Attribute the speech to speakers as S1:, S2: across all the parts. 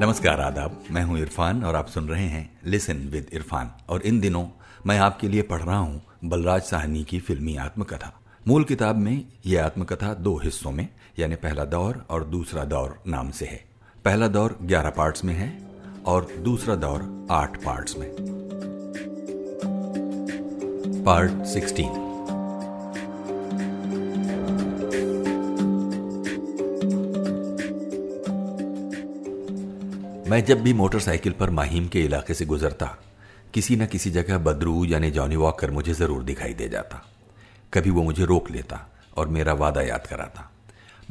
S1: नमस्कार, आदाब। मैं हूँ इरफान और आप सुन रहे हैं लिसन विद इरफान। और इन दिनों मैं आपके लिए पढ़ रहा हूँ बलराज साहनी की फिल्मी आत्मकथा। मूल किताब में यह आत्मकथा दो हिस्सों में, यानी पहला दौर और दूसरा दौर नाम से है। पहला दौर ग्यारह पार्ट्स में है और दूसरा दौर आठ पार्ट्स में। Part sixteen. मैं जब भी मोटरसाइकिल पर माहिम के इलाके से गुजरता, किसी न किसी जगह बदरू यानी जॉनी वॉकर मुझे ज़रूर दिखाई दे जाता। कभी वो मुझे रोक लेता और मेरा वादा याद कराता।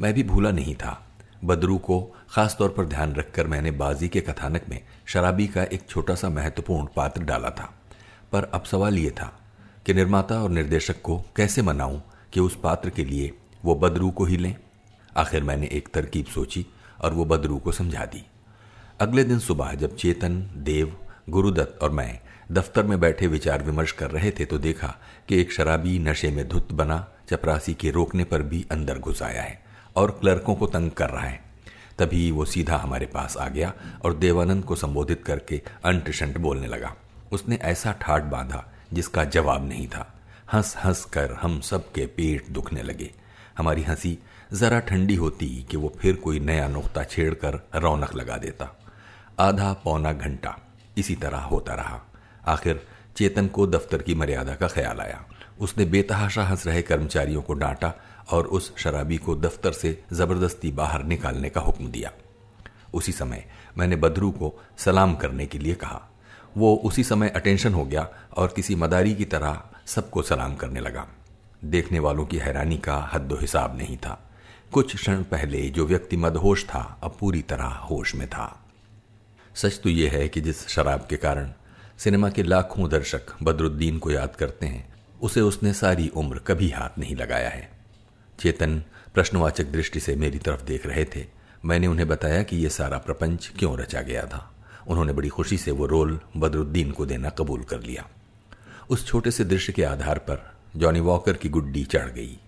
S1: मैं भी भूला नहीं था। बदरू को खास तौर पर ध्यान रखकर मैंने बाजी के कथानक में शराबी का एक छोटा सा महत्वपूर्ण पात्र डाला था। पर अब सवाल ये था कि निर्माता और निर्देशक को कैसे मनाऊं कि उस पात्र के लिए वो बदरू को ही लें? आखिर मैंने एक तरकीब सोची और वो बदरू को समझा दी। अगले दिन सुबह जब चेतन, देव, गुरुदत्त और मैं दफ्तर में बैठे विचार विमर्श कर रहे थे तो देखा कि एक शराबी नशे में धुत बना, चपरासी के रोकने पर भी अंदर घुस आया है और क्लर्कों को तंग कर रहा है। तभी वो सीधा हमारे पास आ गया और देवानंद को संबोधित करके अंट शंट बोलने लगा। उसने ऐसा ठाट बांधा जिसका जवाब नहीं था। हंस हंस कर हम सब के पेट दुखने लगे। हमारी हँसी जरा ठंडी होती कि वो फिर कोई नया नुकता छेड़कर रौनक लगा देता। आधा पौना घंटा इसी तरह होता रहा। आखिर चेतन को दफ्तर की मर्यादा का ख्याल आया। उसने बेतहाशा हंस रहे कर्मचारियों को डांटा और उस शराबी को दफ्तर से ज़बरदस्ती बाहर निकालने का हुक्म दिया। उसी समय मैंने बदरू को सलाम करने के लिए कहा। वो उसी समय अटेंशन हो गया और किसी मदारी की तरह सबको सलाम करने लगा। देखने वालों की हैरानी का हद्दो हिसाब नहीं था। कुछ क्षण पहले जो व्यक्ति मदहोश था, अब पूरी तरह होश में था। सच तो यह है कि जिस शराब के कारण सिनेमा के लाखों दर्शक बदरुद्दीन को याद करते हैं, उसे उसने सारी उम्र कभी हाथ नहीं लगाया है। चेतन प्रश्नवाचक दृष्टि से मेरी तरफ़ देख रहे थे। मैंने उन्हें बताया कि यह सारा प्रपंच क्यों रचा गया था। उन्होंने बड़ी खुशी से वो रोल बदरुद्दीन को देना कबूल कर लिया। उस छोटे से दृश्य के आधार पर जॉनी वॉकर की गुड्डी चढ़ गई।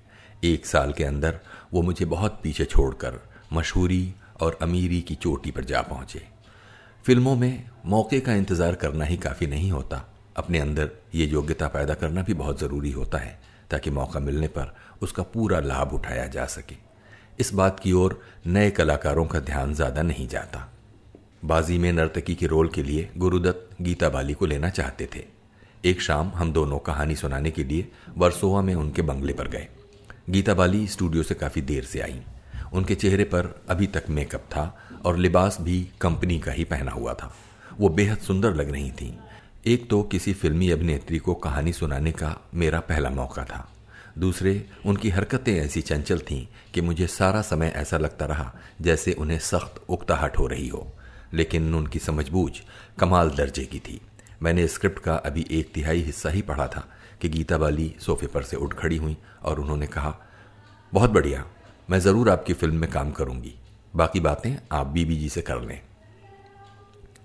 S1: एक साल के अंदर वो मुझे बहुत पीछे छोड़कर मशहूरी और अमीरी की चोटी पर जा पहुँचे। फ़िल्मों में मौके का इंतज़ार करना ही काफ़ी नहीं होता। अपने अंदर ये योग्यता पैदा करना भी बहुत ज़रूरी होता है, ताकि मौका मिलने पर उसका पूरा लाभ उठाया जा सके। इस बात की ओर नए कलाकारों का ध्यान ज़्यादा नहीं जाता। बाजी में नर्तकी के रोल के लिए गुरुदत्त गीता बाली को लेना चाहते थे। एक शाम हम दोनों कहानी सुनाने के लिए वर्सोवा में उनके बंगले पर गए। गीता बाली स्टूडियो से काफ़ी देर से आई। उनके चेहरे पर अभी तक मेकअप था और लिबास भी कंपनी का ही पहना हुआ था। वो बेहद सुंदर लग रही थी। एक तो किसी फिल्मी अभिनेत्री को कहानी सुनाने का मेरा पहला मौका था। दूसरे, उनकी हरकतें ऐसी चंचल थीं कि मुझे सारा समय ऐसा लगता रहा जैसे उन्हें सख्त उकताहट हो रही हो। लेकिन उनकी समझबूझ कमाल दर्जे की थी। मैंने स्क्रिप्ट का अभी एक तिहाई हिस्सा ही पढ़ा था कि गीता बाली सोफे पर से उठ खड़ी हुई और उन्होंने कहा, बहुत बढ़िया, मैं ज़रूर आपकी फ़िल्म में काम करूँगी। बाकी बातें आप बीबी जी से कर लें।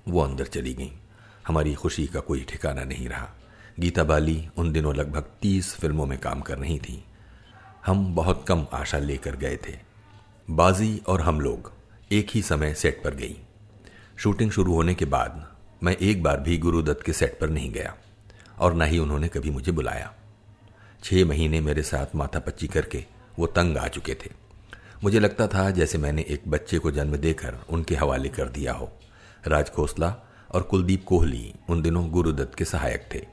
S1: वो अंदर चली गई। हमारी खुशी का कोई ठिकाना नहीं रहा। गीता बाली उन दिनों लगभग तीस फ़िल्मों में काम कर रही थी। हम बहुत कम आशा लेकर गए थे। बाजी और हम लोग एक ही समय सेट पर गई। शूटिंग शुरू होने के बाद मैं एक बार भी गुरुदत्त के सेट पर नहीं गया और ना ही उन्होंने कभी मुझे बुलाया। छह महीने मेरे साथ माथा पच्ची करके वो तंग आ चुके थे। मुझे लगता था जैसे मैंने एक बच्चे को जन्म देकर उनके हवाले कर दिया हो। राज खोसला और कुलदीप कोहली उन दिनों गुरुदत्त के सहायक थे।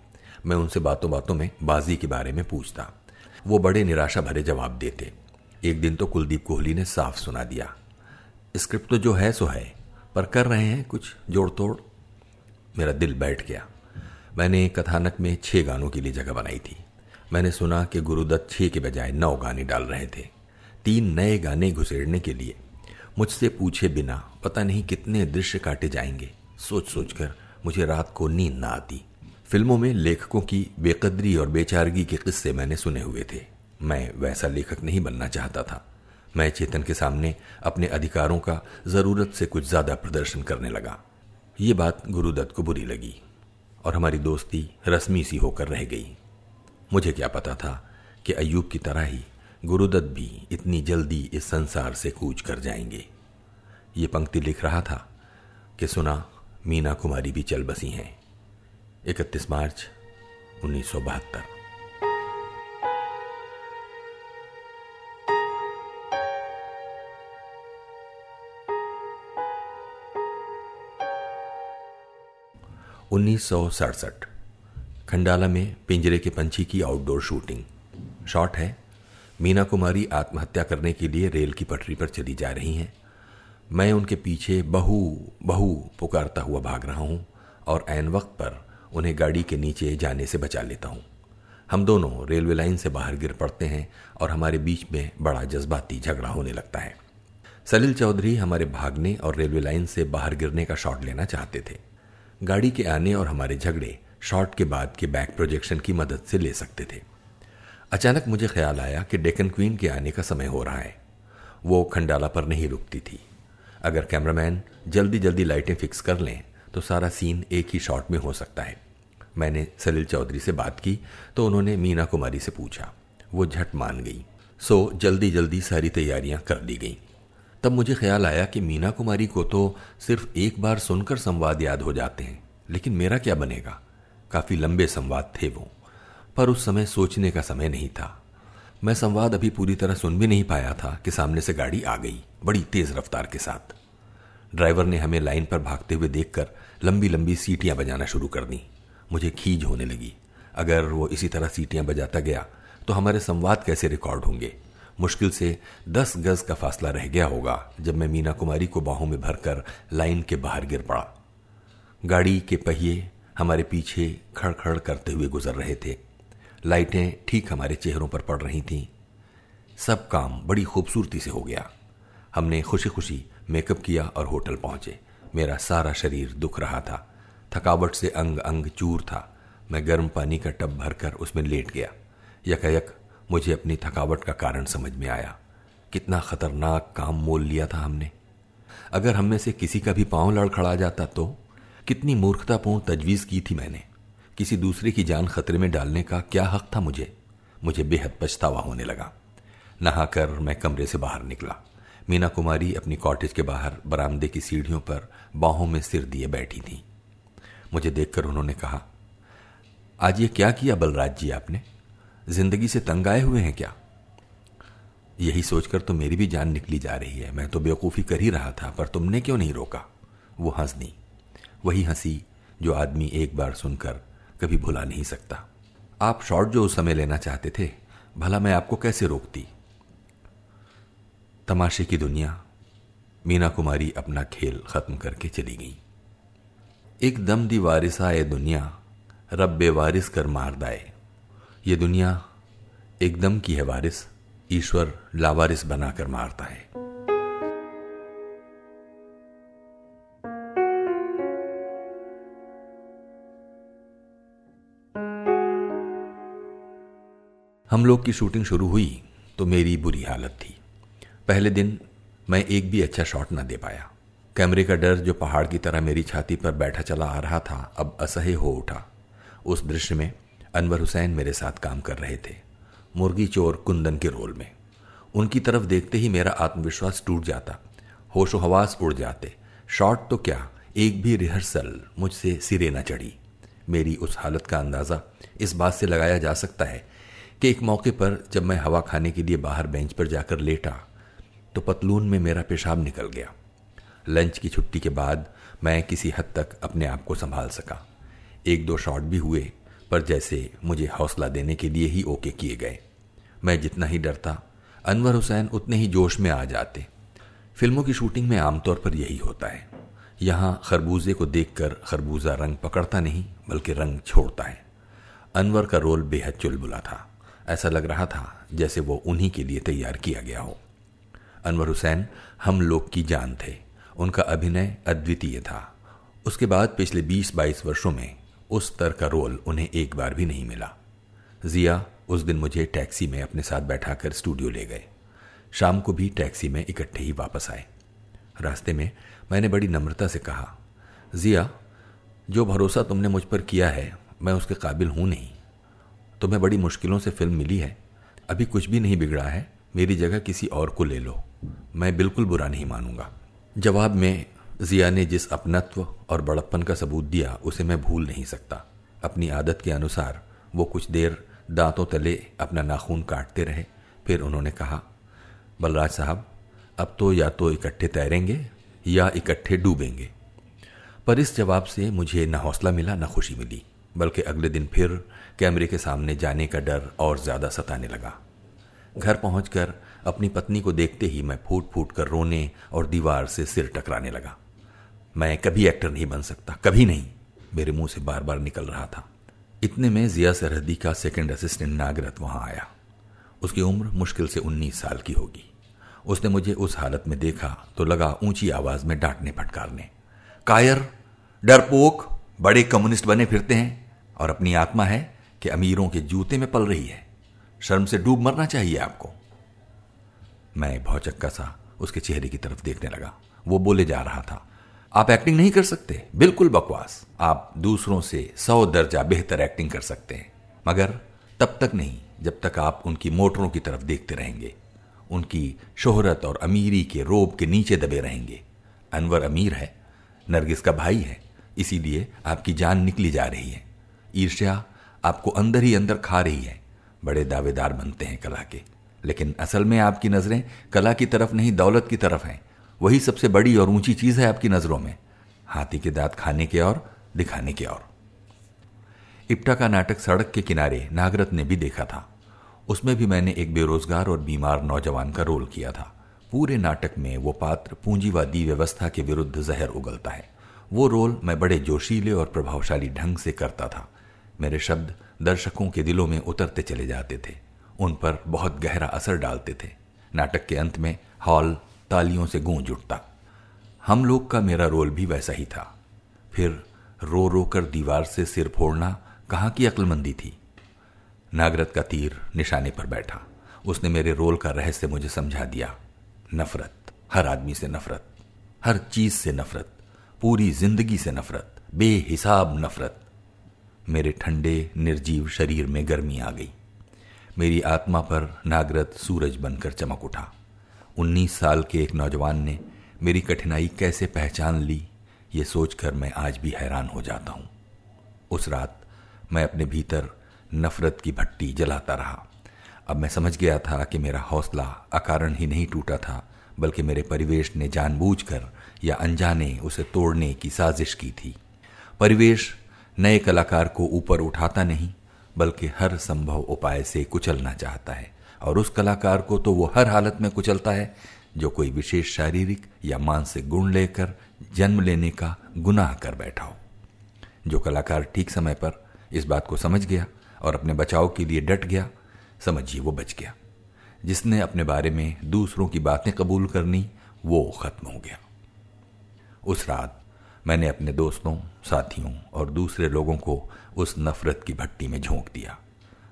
S1: मैं उनसे बातों बातों में बाजी के बारे में पूछता। वो बड़े निराशा भरे जवाब देते। एक दिन तो कुलदीप कोहली ने साफ़ सुना दिया। स्क्रिप्ट तो जो है सो है, पर कर रहे हैं कुछ जोड़ तोड़ मेरा दिल बैठ गया। मैंने कथानक में छह गानों के लिए जगह बनाई थी। मैंने सुना कि गुरुदत्त छः के बजाय नौ गाने डाल रहे थे। तीन नए गाने घुसेड़ने के लिए। मुझसे पूछे बिना, पता नहीं कितने दृश्य काटे जाएँगे। सोच सोचकर मुझे रात को नींद ना आती। फ़िल्मों में लेखकों की बेकदरी और बेचारगी के किस्से मैंने सुने हुए थे। मैं वैसा लेखक नहीं बनना चाहता था। मैं चेतन के सामने अपने अधिकारों का ज़रूरत से कुछ ज़्यादा प्रदर्शन करने लगा। ये बात गुरुदत्त को बुरी लगी और हमारी दोस्ती रस्मी सी होकर रह गई। मुझे क्या पता था कि अयूब की तरह ही गुरुदत्त भी इतनी जल्दी इस संसार से कूच कर जाएँगे। ये पंक्ति लिख रहा था कि सुना, मीना कुमारी भी चल बसी हैं। इकतीस मार्च, उन्नीस उन्नीस सौ सड़सठ, खंडाला में पिंजरे के पंछी की आउटडोर शूटिंग शॉट है? मीना कुमारी आत्महत्या करने के लिए रेल की पटरी पर चली जा रही हैं। मैं उनके पीछे बहू बहू पुकारता हुआ भाग रहा हूँ और एन वक्त पर उन्हें गाड़ी के नीचे जाने से बचा लेता हूँ। हम दोनों रेलवे लाइन से बाहर गिर पड़ते हैं और हमारे बीच में बड़ा जज्बाती झगड़ा होने लगता है। सलील चौधरी हमारे भागने और रेलवे लाइन से बाहर गिरने का शॉट लेना चाहते थे। गाड़ी के आने और हमारे झगड़े शॉट के बाद के बैक प्रोजेक्शन की मदद से ले सकते थे। अचानक मुझे ख्याल आया कि डेकन क्वीन के आने का समय हो रहा है। वो खंडाला पर नहीं रुकती थी। अगर कैमरामैन जल्दी जल्दी लाइटें फिक्स कर लें तो सारा सीन एक ही शॉट में हो सकता है। मैंने सलील चौधरी से बात की तो उन्होंने मीना कुमारी से पूछा। वो झट मान गई। सो जल्दी जल्दी सारी तैयारियाँ कर ली गई। तब मुझे ख्याल आया कि मीना कुमारी को तो सिर्फ़ एक बार सुनकर संवाद याद हो जाते हैं, लेकिन मेरा क्या बनेगा? काफ़ी लंबे संवाद थे वो। पर उस समय सोचने का समय नहीं था। मैं संवाद अभी पूरी तरह सुन भी नहीं पाया था कि सामने से गाड़ी आ गई, बड़ी तेज रफ्तार के साथ। ड्राइवर ने हमें लाइन पर भागते हुए देखकर लंबी लंबी सीटियाँ बजाना शुरू कर दी। मुझे खींच होने लगी। अगर वो इसी तरह सीटियाँ बजाता गया तो हमारे संवाद कैसे रिकॉर्ड होंगे? मुश्किल से दस गज का फासला रह गया होगा, जब मैं मीना कुमारी को बाहों में भरकर लाइन के बाहर गिर पड़ा। गाड़ी के पहिए हमारे पीछे खड़खड़ करते हुए गुजर रहे थे। लाइटें ठीक हमारे चेहरों पर पड़ रही थीं। सब काम बड़ी खूबसूरती से हो गया। हमने खुशी खुशी मेकअप किया और होटल पहुँचे। मेरा सारा शरीर दुख रहा था। थकावट से अंग अंग चूर था। मैं गर्म पानी का टब भरकर उसमें लेट गया। यकायक मुझे अपनी थकावट का कारण समझ में आया। कितना खतरनाक काम मोल लिया था हमने। अगर हम में से किसी का भी पाँव लड़खड़ा जाता तो? कितनी मूर्खतापूर्ण तजवीज की थी मैंने। किसी दूसरे की जान खतरे में डालने का क्या हक था मुझे? मुझे बेहद पछतावा होने लगा। नहाकर मैं कमरे से बाहर निकला। मीना कुमारी अपनी कॉटेज के बाहर बरामदे की सीढ़ियों पर बाहों में सिर दिए बैठी थी। मुझे देखकर उन्होंने कहा, आज ये क्या किया बलराज जी आपने? ज़िंदगी से तंग आए हुए हैं क्या? यही सोचकर तो मेरी भी जान निकली जा रही है। मैं तो बेवकूफ़ी कर ही रहा था, पर तुमने क्यों नहीं रोका? वो हंस दी वही हँसी जो आदमी एक बार सुनकर कभी भुला नहीं सकता। आप शॉर्ट जो उस समय लेना चाहते थे, भला मैं आपको कैसे रोकती? तमाशे की दुनिया, मीना कुमारी अपना खेल खत्म करके चली गई। एकदम दी वारिसा ए दुनिया रब वारिस कर मार दाए। ये दुनिया एकदम की है वारिस, ईश्वर लावारिस बनाकर मारता है। हम लोग की शूटिंग शुरू हुई तो मेरी बुरी हालत थी। पहले दिन मैं एक भी अच्छा शॉट ना दे पाया। कैमरे का डर जो पहाड़ की तरह मेरी छाती पर बैठा चला आ रहा था, अब असह्य हो उठा। उस दृश्य में अनवर हुसैन मेरे साथ काम कर रहे थे, मुर्गी चोर कुंदन के रोल में। उनकी तरफ़ देखते ही मेरा आत्मविश्वास टूट जाता, होशो हवास उड़ जाते। शॉट तो क्या, एक भी रिहर्सल मुझसे सिरे न चढ़ी। मेरी उस हालत का अंदाज़ा इस बात से लगाया जा सकता है कि एक मौके पर जब मैं हवा खाने के लिए बाहर बेंच पर जाकर लेटा तो पतलून में मेरा पेशाब निकल गया। लंच की छुट्टी के बाद मैं किसी हद तक अपने आप को संभाल सका। एक दो शॉट भी हुए, पर जैसे मुझे हौसला देने के लिए ही ओके किए गए। मैं जितना ही डरता, अनवर हुसैन उतने ही जोश में आ जाते। फ़िल्मों की शूटिंग में आमतौर पर यही होता है। यहाँ खरबूजे को देखकर खरबूजा रंग पकड़ता नहीं, बल्कि रंग छोड़ता है। अनवर का रोल बेहद चुलबुला था। ऐसा लग रहा था जैसे वो उन्हीं के लिए तैयार किया गया हो। अनवर हुसैन, हम लोग की जान थे। उनका अभिनय अद्वितीय था। उसके बाद पिछले 20-22 वर्षों में उस स्तर का रोल उन्हें एक बार भी नहीं मिला। जिया उस दिन मुझे टैक्सी में अपने साथ बैठाकर स्टूडियो ले गए। शाम को भी टैक्सी में इकट्ठे ही वापस आए। रास्ते में मैंने बड़ी नम्रता से कहा, जिया, जो भरोसा तुमने मुझ पर किया है, मैं उसके काबिल हूँ नहीं। तुम्हें बड़ी मुश्किलों से फ़िल्म मिली है। अभी कुछ भी नहीं बिगड़ा है। मेरी जगह किसी और को ले लो। मैं बिल्कुल बुरा नहीं मानूँगा। जवाब में, जिया ने जिस अपनत्व और बड़प्पन का सबूत दिया, उसे मैं भूल नहीं सकता। अपनी आदत के अनुसार, वो कुछ देर दांतों तले अपना नाखून काटते रहे। फिर उन्होंने कहा, बलराज साहब, अब तो या तो इकट्ठे तैरेंगे या इकट्ठे डूबेंगे। पर इस जवाब से मुझे न हौसला मिला, न खुशी मिली। बल्कि अगले दिन फिर कैमरे के सामने जाने का डर और ज़्यादा सताने लगा। घर पहुंचकर अपनी पत्नी को देखते ही मैं फूट फूट कर रोने और दीवार से सिर टकराने लगा। मैं कभी एक्टर नहीं बन सकता, कभी नहीं। मेरे मुँह से बार बार निकल रहा था। इतने में जिया सरहदी का सेकंड असिस्टेंट नागरत वहाँ आया। उसकी उम्र मुश्किल से उन्नीस साल की होगी। उसने मुझे उस हालत में देखा तो लगा ऊँची आवाज़ में डांटने फटकारने। कायर, डरपोक, बड़े कम्युनिस्ट बने फिरते हैं और अपनी आत्मा है। कि अमीरों के जूते में पल रही है। शर्म से डूब मरना चाहिए आपको। मैं भौचक्का सा उसके चेहरे की तरफ़ देखने लगा। वो बोले जा रहा था, आप एक्टिंग नहीं कर सकते। बिल्कुल बकवास। आप दूसरों से सौ दर्जा बेहतर एक्टिंग कर सकते हैं। मगर तब तक नहीं, जब तक आप उनकी मोटरों की तरफ़ देखते रहेंगे। उनकी शोहरत और अमीरी के रोब के नीचे दबे रहेंगे। अनवर अमीर है, नरगिस का भाई है, इसीलिए आपकी जान निकली जा रही है। ईर्ष्या आपको अंदर ही अंदर खा रही है। बड़े दावेदार बनते हैं कला के। लेकिन असल में आपकी नज़रें कला की तरफ़ नहीं, दौलत की तरफ़ हैं। वही सबसे बड़ी और ऊँची चीज़ है आपकी नज़रों में। हाथी के दांत खाने के और दिखाने के और। इप्टा का नाटक सड़क के किनारे नागरत ने भी देखा था। उसमें भी मैंने एक बेरोजगार और बीमार नौजवान का रोल किया था। पूरे नाटक में वो पात्र पूंजीवादी व्यवस्था के विरुद्ध जहर उगलता है। वो रोल मैं बड़े जोशीले और प्रभावशाली ढंग से करता था। मेरे शब्द दर्शकों के दिलों में उतरते चले जाते थे। उन पर बहुत गहरा असर डालते थे। नाटक के अंत में हॉल तालियों से गूंज उठता। हम लोग का मेरा रोल भी वैसा ही था। फिर रो रो कर दीवार से सिर फोड़ना कहाँ की अक्लमंदी थी? नागरत का तीर निशाने पर बैठा। उसने मेरे रोल का रहस्य मुझे समझा दिया। नफरत। हर आदमी से नफरत। हर चीज़ से नफरत। पूरी ज़िंदगी से नफरत। बेहिसाब नफरत। मेरे ठंडे, निर्जीव शरीर में गर्मी आ गई। मेरी आत्मा पर नागरत सूरज बनकर चमक उठा। उन्नीस साल के एक नौजवान ने मेरी कठिनाई कैसे पहचान ली, ये सोचकर मैं आज भी हैरान हो जाता हूँ। उस रात मैं अपने भीतर नफरत की भट्टी जलाता रहा। अब मैं समझ गया था कि मेरा हौसला अकारण ही नहीं टूटा था, बल्कि मेरे परिवेश ने जानबूझकर या अनजाने उसे तोड़ने की साजिश की थी। परिवेश नए कलाकार को ऊपर उठाता नहीं, बल्कि हर संभव उपाय से कुचलना चाहता है। और उस कलाकार को तो वो हर हालत में कुचलता है, जो कोई विशेष शारीरिक या मानसिक गुण लेकर जन्म लेने का गुनाह कर बैठा हो। जो कलाकार ठीक समय पर इस बात को समझ गया और अपने बचाव के लिए डट गया, समझिए वो बच गया। जिसने अपने बारे में दूसरों की बातें कबूल करनी, वो खत्म हो गया। उस रात मैंने अपने दोस्तों, साथियों और दूसरे लोगों को उस नफरत की भट्टी में झोंक दिया।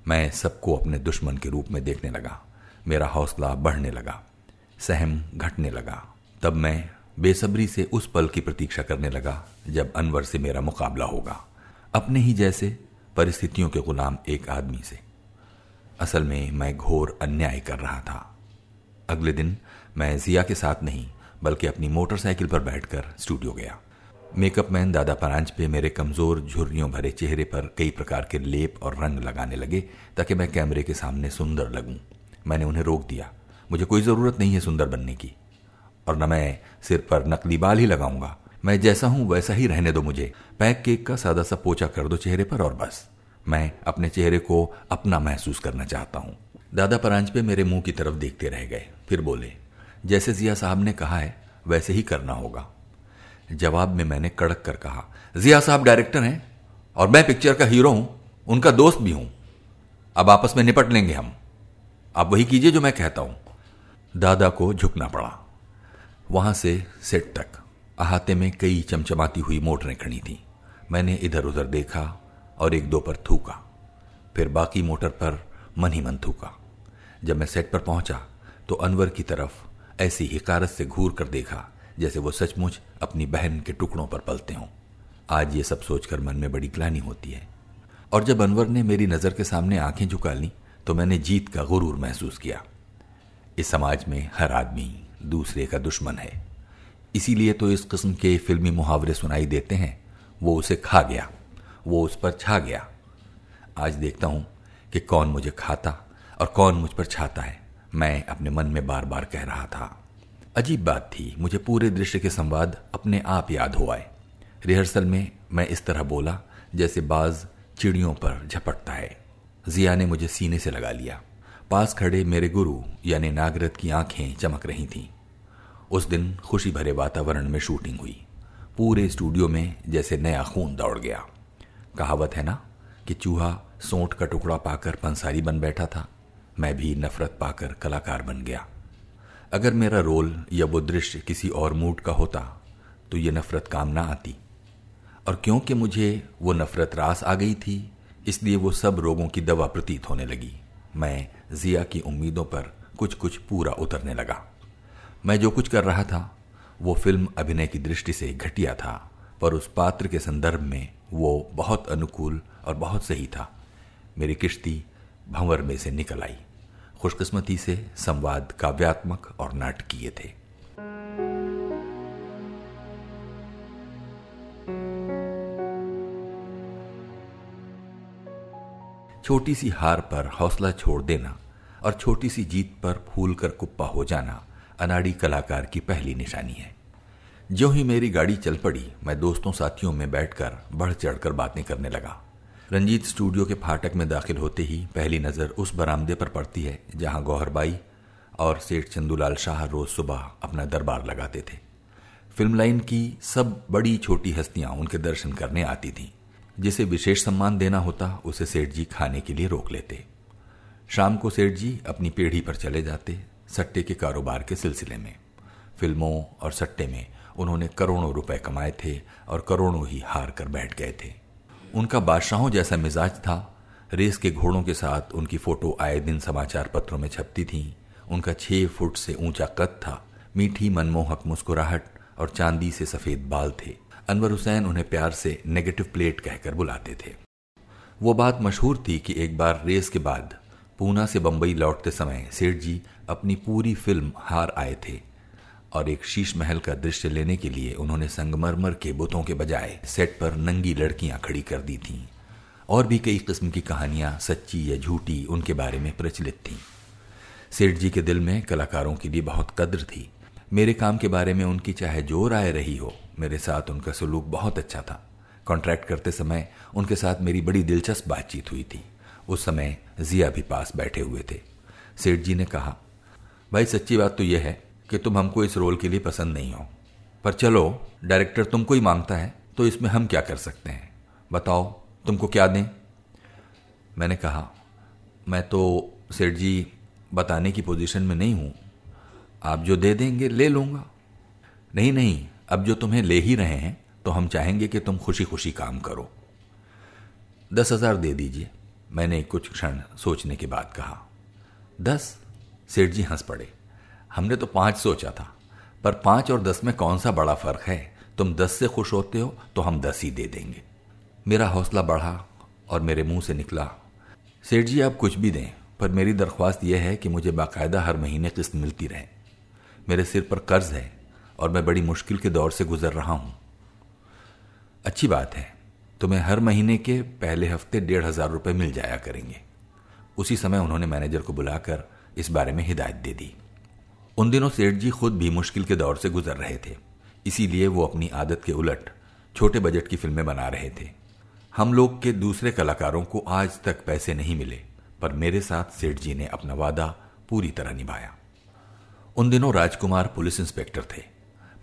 S1: मैं सबको अपने दुश्मन के रूप में देखने लगा। मेरा हौसला बढ़ने लगा, सहम घटने लगा। तब मैं बेसब्री से उस पल की प्रतीक्षा करने लगा, जब अनवर से मेरा मुकाबला होगा। अपने ही जैसे परिस्थितियों के गुलाम एक आदमी से। असल में मैं घोर अन्याय कर रहा था। अगले दिन मैं जिया के साथ नहीं, बल्कि अपनी मोटरसाइकिल पर बैठकर स्टूडियो गया। मेकअप मैन दादा परांच पे मेरे कमज़ोर झुर्रियों भरे चेहरे पर कई प्रकार के लेप और रंग लगाने लगे ताकि मैं कैमरे के सामने सुंदर लगूं। मैंने उन्हें रोक दिया। मुझे कोई ज़रूरत नहीं है सुंदर बनने की। और न मैं सिर पर नकली बाल ही लगाऊँगा। मैं जैसा हूँ वैसा ही रहने दो मुझे। पैक केक का सादा सा पोचा कर दो चेहरे पर और बस। मैं अपने चेहरे को अपना महसूस करना चाहता हूँ। दादा परांच पे मेरे मुँह की तरफ़ देखते रह गए। फिर बोले, जैसे जिया साहब ने कहा है, वैसे ही करना होगा। जवाब में मैंने कड़क कर कहा, जिया साहब डायरेक्टर हैं और मैं पिक्चर का हीरो हूँ, उनका दोस्त भी हूँ। अब आपस में निपट लेंगे हम। आप वही कीजिए जो मैं कहता हूँ। दादा को झुकना पड़ा। वहाँ से सेट तक अहाते में कई चमचमाती हुई मोटरें खड़ी थी। मैंने इधर उधर देखा और एक दो पर थूका। फिर बाकी मोटर पर मन ही मन थूका। जब मैं सेट पर पहुँचा तो अनवर की तरफ़ ऐसी हिकारत से घूर कर देखा जैसे वो सचमुच अपनी बहन के टुकड़ों पर पलते हों। आज ये सब सोचकर मन में बड़ी ग्लानी होती है। और जब अनवर ने मेरी नज़र के सामने आँखें झुका ली तो मैंने जीत का गुरूर महसूस किया। इस समाज में हर आदमी दूसरे का दुश्मन है। इसीलिए तो इस किस्म के फिल्मी मुहावरे सुनाई देते हैं। वो उसे खा गया। वो उस पर छा गया। आज देखता हूँ कि कौन मुझे खाता और कौन मुझ पर छाता है। मैं अपने मन में बार बार कह रहा था। अजीब बात थी। मुझे पूरे दृश्य के संवाद अपने आप याद हो आए रिहर्सल में मैं इस तरह बोला, जैसे बाज चिड़ियों पर झपटता है। जिया ने मुझे सीने से लगा लिया। पास खड़े मेरे गुरु, यानी नागरथ की आँखें चमक रही थीं। उस दिन खुशी भरे वातावरण में शूटिंग हुई। पूरे स्टूडियो में जैसे नया खून दौड़ गया। कहावत है ना कि चूहा सोंठ का टुकड़ा पाकर पंसारी बन बैठा था। मैं भी नफरत पाकर कलाकार बन गया। अगर मेरा रोल या वो दृश्य किसी और मूड का होता तो ये नफरत काम ना आती। और क्योंकि मुझे वो नफरत रास आ गई थी, इसलिए वो सब रोगों की दवा प्रतीत होने लगी। मैं जिया की उम्मीदों पर कुछ कुछ पूरा उतरने लगा। मैं जो कुछ कर रहा था, वो फ़िल्म अभिनय की दृष्टि से घटिया था, पर उस पात्र के संदर्भ में वो बहुत अनुकूल और बहुत सही था। मेरी किश्ती भंवर में से निकल आई। खुशकिस्मती से संवाद काव्यात्मक और नाटकीय थे। छोटी सी हार पर हौसला छोड़ देना और छोटी सी जीत पर फूल कर कुप्पा हो जाना अनाड़ी कलाकार की पहली निशानी है। जो ही मेरी गाड़ी चल पड़ी, मैं दोस्तों साथियों में बैठकर बढ़ चढ़कर बातें करने लगा। रंजीत स्टूडियो के फाटक में दाखिल होते ही पहली नज़र उस बरामदे पर पड़ती है, जहाँ गौहरबाई और सेठ चंदूलाल शाह रोज सुबह अपना दरबार लगाते थे। फ़िल्म लाइन की सब बड़ी छोटी हस्तियाँ उनके दर्शन करने आती थीं। जिसे विशेष सम्मान देना होता, उसे सेठ जी खाने के लिए रोक लेते। शाम को सेठ जी अपनी पीढ़ी पर चले जाते, सट्टे के कारोबार के सिलसिले में। फ़िल्मों और सट्टे में उन्होंने करोड़ों रुपए कमाए थे और करोड़ों ही हार कर बैठ गए थे। उनका बादशाहों जैसा मिजाज था। रेस के घोड़ों के साथ उनकी फ़ोटो आए दिन समाचार पत्रों में छपती थी। उनका छह फुट से ऊँचा कद था। मीठी मनमोहक मुस्कुराहट और चांदी से सफ़ेद बाल थे। अनवर हुसैन उन्हें प्यार से नेगेटिव प्लेट कहकर बुलाते थे। वो बात मशहूर थी कि एक बार रेस के बाद पूना से बंबई लौटते समय सेठ जी अपनी पूरी फ़िल्म हार आए थे। और एक शीश महल का दृश्य लेने के लिए उन्होंने संगमरमर के बुतों के बजाय सेट पर नंगी लड़कियाँ खड़ी कर दी थीं। और भी कई किस्म की कहानियाँ, सच्ची या झूठी, उनके बारे में प्रचलित थीं। सेठ जी के दिल में कलाकारों के लिए बहुत कद्र थी। मेरे काम के बारे में उनकी चाहे जो राय रही हो, मेरे साथ उनका सलूक बहुत अच्छा था। कॉन्ट्रैक्ट करते समय उनके साथ मेरी बड़ी दिलचस्प बातचीत हुई थी। उस समय जिया भी पास बैठे हुए थे। सेठ जी ने कहा, भाई, सच्ची बात तो यह है कि तुम हमको इस रोल के लिए पसंद नहीं हो। पर चलो, डायरेक्टर तुमको ही माँगता है तो इसमें हम क्या कर सकते हैं? बताओ, तुमको क्या दें? मैंने कहा, मैं तो सेठ जी बताने की पोजीशन में नहीं हूँ। आप जो दे देंगे, ले लूँगा। नहीं नहीं, अब जो तुम्हें ले ही रहे हैं तो हम चाहेंगे कि तुम खुशी खुशी काम करो। दस हज़ार दे दीजिए। मैंने कुछ क्षण सोचने के बाद कहा। दस? सेठ जी हंस पड़े। हमने तो पाँच सोचा था, पर पाँच और दस में कौन सा बड़ा फ़र्क है? तुम दस से खुश होते हो तो हम दस ही दे देंगे। मेरा हौसला बढ़ा और मेरे मुँह से निकला। सेठ जी, आप कुछ भी दें, पर मेरी दरख्वास्त यह है कि मुझे बाकायदा हर महीने किस्त मिलती रहे। मेरे सिर पर कर्ज है और मैं बड़ी मुश्किल के दौर से गुजर रहा हूँ। अच्छी बात है, तुम्हें हर महीने के पहले हफ़्ते डेढ़ हज़ार रुपये मिल जाया करेंगे। उसी समय उन्होंने मैनेजर को बुलाकर इस बारे में हिदायत दे दी। उन दिनों सेठ जी खुद भी मुश्किल के दौर से गुजर रहे थे। इसीलिए वो अपनी आदत के उलट, छोटे बजट की फ़िल्में बना रहे थे। हम लोग के दूसरे कलाकारों को आज तक पैसे नहीं मिले, पर मेरे साथ सेठ जी ने अपना वादा पूरी तरह निभाया। उन दिनों राजकुमार पुलिस इंस्पेक्टर थे।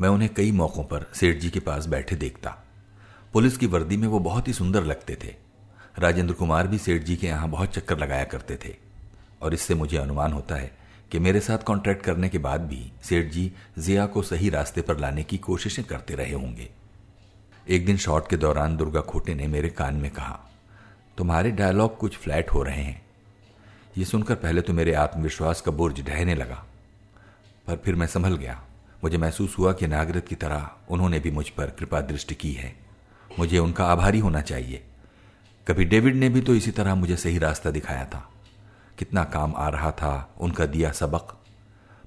S1: मैं उन्हें कई मौकों पर सेठ जी के पास बैठे देखता। पुलिस की वर्दी में वो बहुत ही सुंदर लगते थे। राजेंद्र कुमार भी सेठ जी के यहाँ बहुत चक्कर लगाया करते थे। और इससे मुझे अनुमान होता है कि मेरे साथ कॉन्ट्रैक्ट करने के बाद भी सेठ जी जिया को सही रास्ते पर लाने की कोशिशें करते रहे होंगे। एक दिन शॉट के दौरान दुर्गा खोटे ने मेरे कान में कहा, तुम्हारे डायलॉग कुछ फ्लैट हो रहे हैं। ये सुनकर पहले तो मेरे आत्मविश्वास का बुर्ज ढहने लगा। पर फिर मैं संभल गया। मुझे महसूस हुआ कि नागरिक की तरह उन्होंने भी मुझ पर कृपा दृष्टि की है। मुझे उनका आभारी होना चाहिए। कभी डेविड ने भी तो इसी तरह मुझे सही रास्ता दिखाया था। कितना काम आ रहा था, उनका दिया सबक।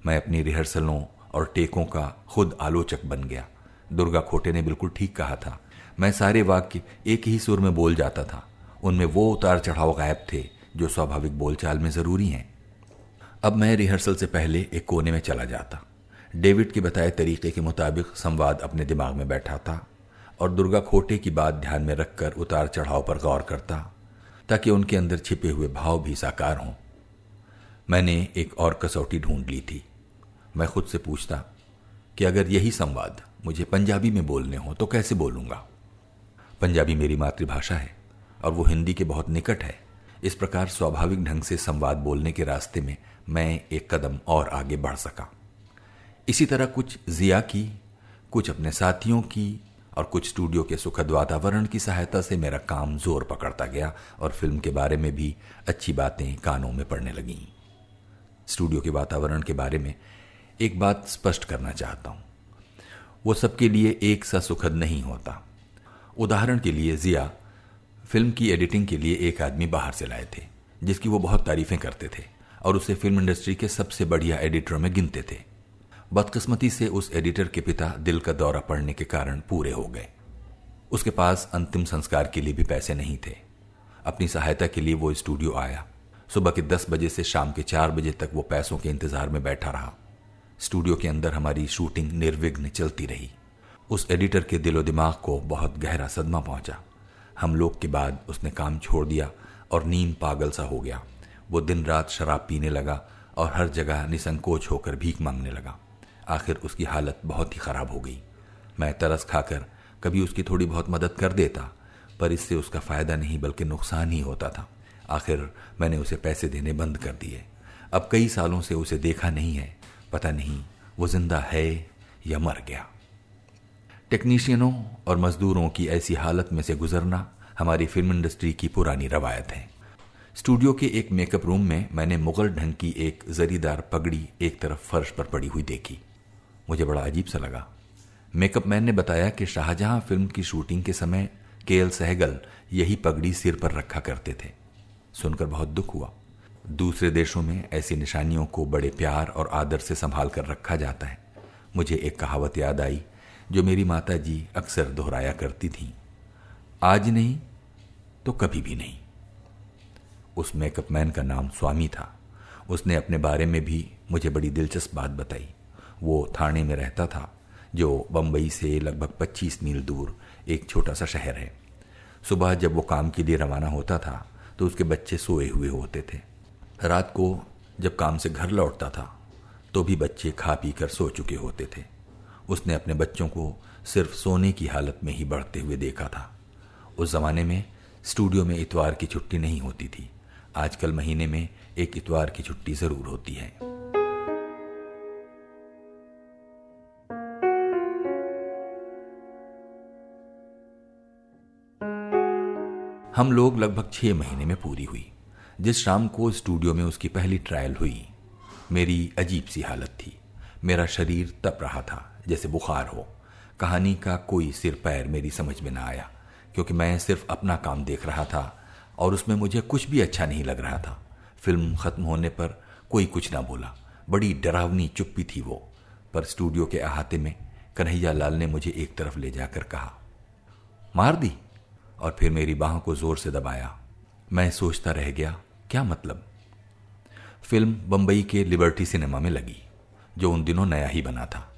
S1: मैं अपनी रिहर्सलों और टेकों का खुद आलोचक बन गया। दुर्गा खोटे ने बिल्कुल ठीक कहा था। मैं सारे वाक्य एक ही सुर में बोल जाता था। उनमें वो उतार चढ़ाव गायब थे, जो स्वाभाविक बोलचाल में ज़रूरी हैं। अब मैं रिहर्सल से पहले एक कोने में चला जाता। डेविड के बताए तरीके के मुताबिक संवाद अपने दिमाग में बैठा था और दुर्गा खोटे की बात ध्यान में रखकर उतार चढ़ाव पर गौर करता। ताकि उनके अंदर छिपे हुए भाव भी साकार हों। मैंने एक और कसौटी ढूंढ ली थी। मैं खुद से पूछता, कि अगर यही संवाद मुझे पंजाबी में बोलने हो तो कैसे बोलूँगा? पंजाबी मेरी मातृभाषा है, और वो हिंदी के बहुत निकट है। इस प्रकार स्वाभाविक ढंग से संवाद बोलने के रास्ते में मैं एक कदम और आगे बढ़ सका। इसी तरह कुछ जिया की, कुछ अपने साथियों की और कुछ स्टूडियो के सुखद वातावरण की सहायता से मेरा काम ज़ोर पकड़ता गया और फ़िल्म के बारे में भी अच्छी बातें कानों में पड़ने लगीं। स्टूडियो के वातावरण के बारे में एक बात स्पष्ट करना चाहता हूँ। वो सबके लिए एक सा सुखद नहीं होता। उदाहरण के लिए जिया फ़िल्म की एडिटिंग के लिए एक आदमी बाहर से लाए थे, जिसकी वो बहुत तारीफें करते थे और उसे फ़िल्म इंडस्ट्री के सबसे बढ़िया एडिटरों में गिनते थे। बदकिस्मती से उस एडिटर के पिता दिल का दौरा पड़ने के कारण पूरे हो गए। उसके पास अंतिम संस्कार के लिए भी पैसे नहीं थे। अपनी सहायता के लिए वो स्टूडियो आया। सुबह के दस बजे से शाम के चार बजे तक वो पैसों के इंतज़ार में बैठा रहा। स्टूडियो के अंदर हमारी शूटिंग निर्विघ्न चलती रही। उस एडिटर के दिलो दिमाग को बहुत गहरा सदमा पहुँचा। हम लोग के बाद उसने काम छोड़ दिया और नींद पागल सा हो गया। वो दिन रात शराब पीने लगा और हर जगह निसंकोच होकर भीख मांगने लगा। आखिर उसकी हालत बहुत ही खराब हो गई। मैं तरस खाकर कभी उसकी थोड़ी बहुत मदद कर देता, पर इससे उसका फ़ायदा नहीं बल्कि नुकसान ही होता था। आखिर मैंने उसे पैसे देने बंद कर दिए। अब कई सालों से उसे देखा नहीं है। पता नहीं वो ज़िंदा है या मर गया। टेक्नीशियनों और मजदूरों की ऐसी हालत में से गुजरना हमारी फ़िल्म इंडस्ट्री की पुरानी रवायत है। स्टूडियो के एक मेकअप रूम में मैंने मुगल ढंग की एक जरीदार पगड़ी एक तरफ़ फर्श पर पड़ी हुई देखी। मुझे बड़ा अजीब सा लगा। मेकअप मैन ने बताया कि शाहजहां फ़िल्म की शूटिंग के समय के एल सहगल यही पगड़ी सिर पर रखा करते थे। सुनकर बहुत दुख हुआ। दूसरे देशों में ऐसी निशानियों को बड़े प्यार और आदर से संभाल कर रखा जाता है। मुझे एक कहावत याद आई, जो मेरी माता जी अक्सर दोहराया करती थी। आज नहीं तो कभी भी नहीं। उस मेकअप मैन का नाम स्वामी था। उसने अपने बारे में भी मुझे बड़ी दिलचस्प बात बताई। वो थाने में रहता था, जो बम्बई से लगभग 25 मील दूर एक छोटा सा शहर है। सुबह जब वो काम के लिए रवाना होता था तो उसके बच्चे सोए हुए होते थे। रात को जब काम से घर लौटता था तो भी बच्चे खा पी कर सो चुके होते थे। उसने अपने बच्चों को सिर्फ़ सोने की हालत में ही बढ़ते हुए देखा था। उस जमाने में स्टूडियो में इतवार की छुट्टी नहीं होती थी। आजकल महीने में एक इतवार की छुट्टी ज़रूर होती है। हम लोग लगभग छह महीने में पूरी हुई, जिस शाम को स्टूडियो में उसकी पहली ट्रायल हुई। मेरी अजीब सी हालत थी। मेरा शरीर तप रहा था, जैसे बुखार हो। कहानी का कोई सिर पैर मेरी समझ में ना आया, क्योंकि मैं सिर्फ़ अपना काम देख रहा था और उसमें मुझे कुछ भी अच्छा नहीं लग रहा था। फ़िल्म खत्म होने पर कोई कुछ ना बोला। बड़ी डरावनी चुप्पी थी वो। पर स्टूडियो के अहाते में कन्हैया लाल ने मुझे एक तरफ़ ले जाकर कहा, मार दी? और फिर मेरी बाह को ज़ोर से दबाया। मैं सोचता रह गया, क्या मतलब? फ़िल्म बंबई के लिबर्टी सिनेमा में लगी, जो उन दिनों नया ही बना था।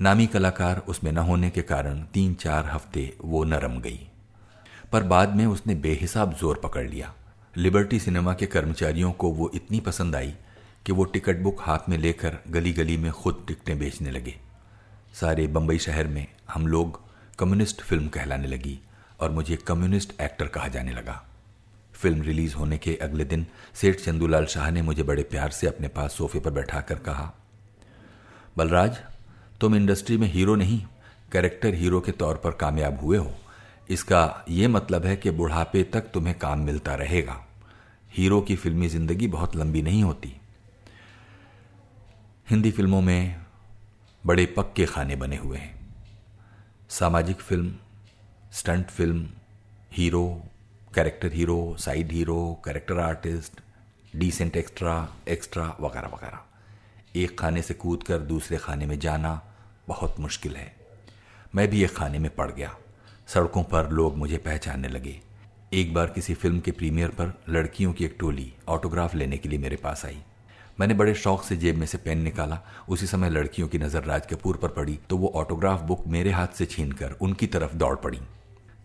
S1: नामी कलाकार उसमें न होने के कारण तीन चार हफ़्ते वो नरम गई। पर बाद में उसने बेहिसाब ज़ोर पकड़ लिया। लिबर्टी सिनेमा के कर्मचारियों को वो इतनी पसंद आई कि वो टिकट बुक हाथ में लेकर गली गली में खुद टिकटें बेचने लगे। सारे बंबई शहर में हम लोग कम्युनिस्ट फ़िल्म कहलाने लगी। और मुझे कम्युनिस्ट एक्टर कहा जाने लगा। फ़िल्म रिलीज़ होने के अगले दिन, सेठ चंदूलाल शाह ने मुझे बड़े प्यार से अपने पास सोफे पर बैठाकर कहा, बलराज, तुम इंडस्ट्री में हीरो नहीं, कैरेक्टर हीरो के तौर पर कामयाब हुए हो। इसका यह मतलब है कि बुढ़ापे तक तुम्हें काम मिलता रहेगा। हीरो की फिल्मी ज़िंदगी बहुत लंबी नहीं होती। हिंदी फ़िल्मों में बड़े पक्के खाने बने हुए हैं। सामाजिक film stunt film hero character hero side hero character artist decent extra extra वगैरह वगैरह। एक खाने से कूद कर दूसरे खाने में जाना बहुत मुश्किल है। मैं भी एक खाने में पड़ गया। सड़कों पर लोग मुझे पहचानने लगे। एक बार किसी फ़िल्म के प्रीमियर पर लड़कियों की एक टोली ऑटोग्राफ लेने के लिए मेरे पास आई। मैंने बड़े शौक से जेब में से पेन निकाला। उसी समय लड़कियों की नज़र राज कपूर पर पड़ी तो वो ऑटोग्राफ बुक मेरे हाथ से छीनकर उनकी तरफ़ दौड़ पड़ी।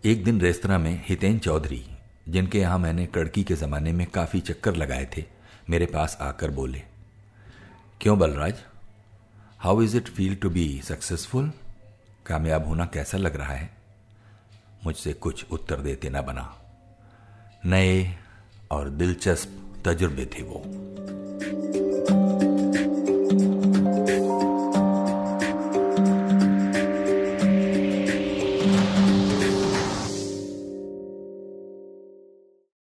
S1: एक दिन रेस्तरा में हितेन चौधरी, जिनके यहाँ मैंने कड़की के जमाने में काफ़ी चक्कर लगाए थे, मेरे पास आकर बोले, क्यों Balraj? How is it feel to be successful कामयाब होना कैसा लग रहा है? मुझसे कुछ उत्तर देते ना बना। नए और दिलचस्प तजुर्बे थे वो।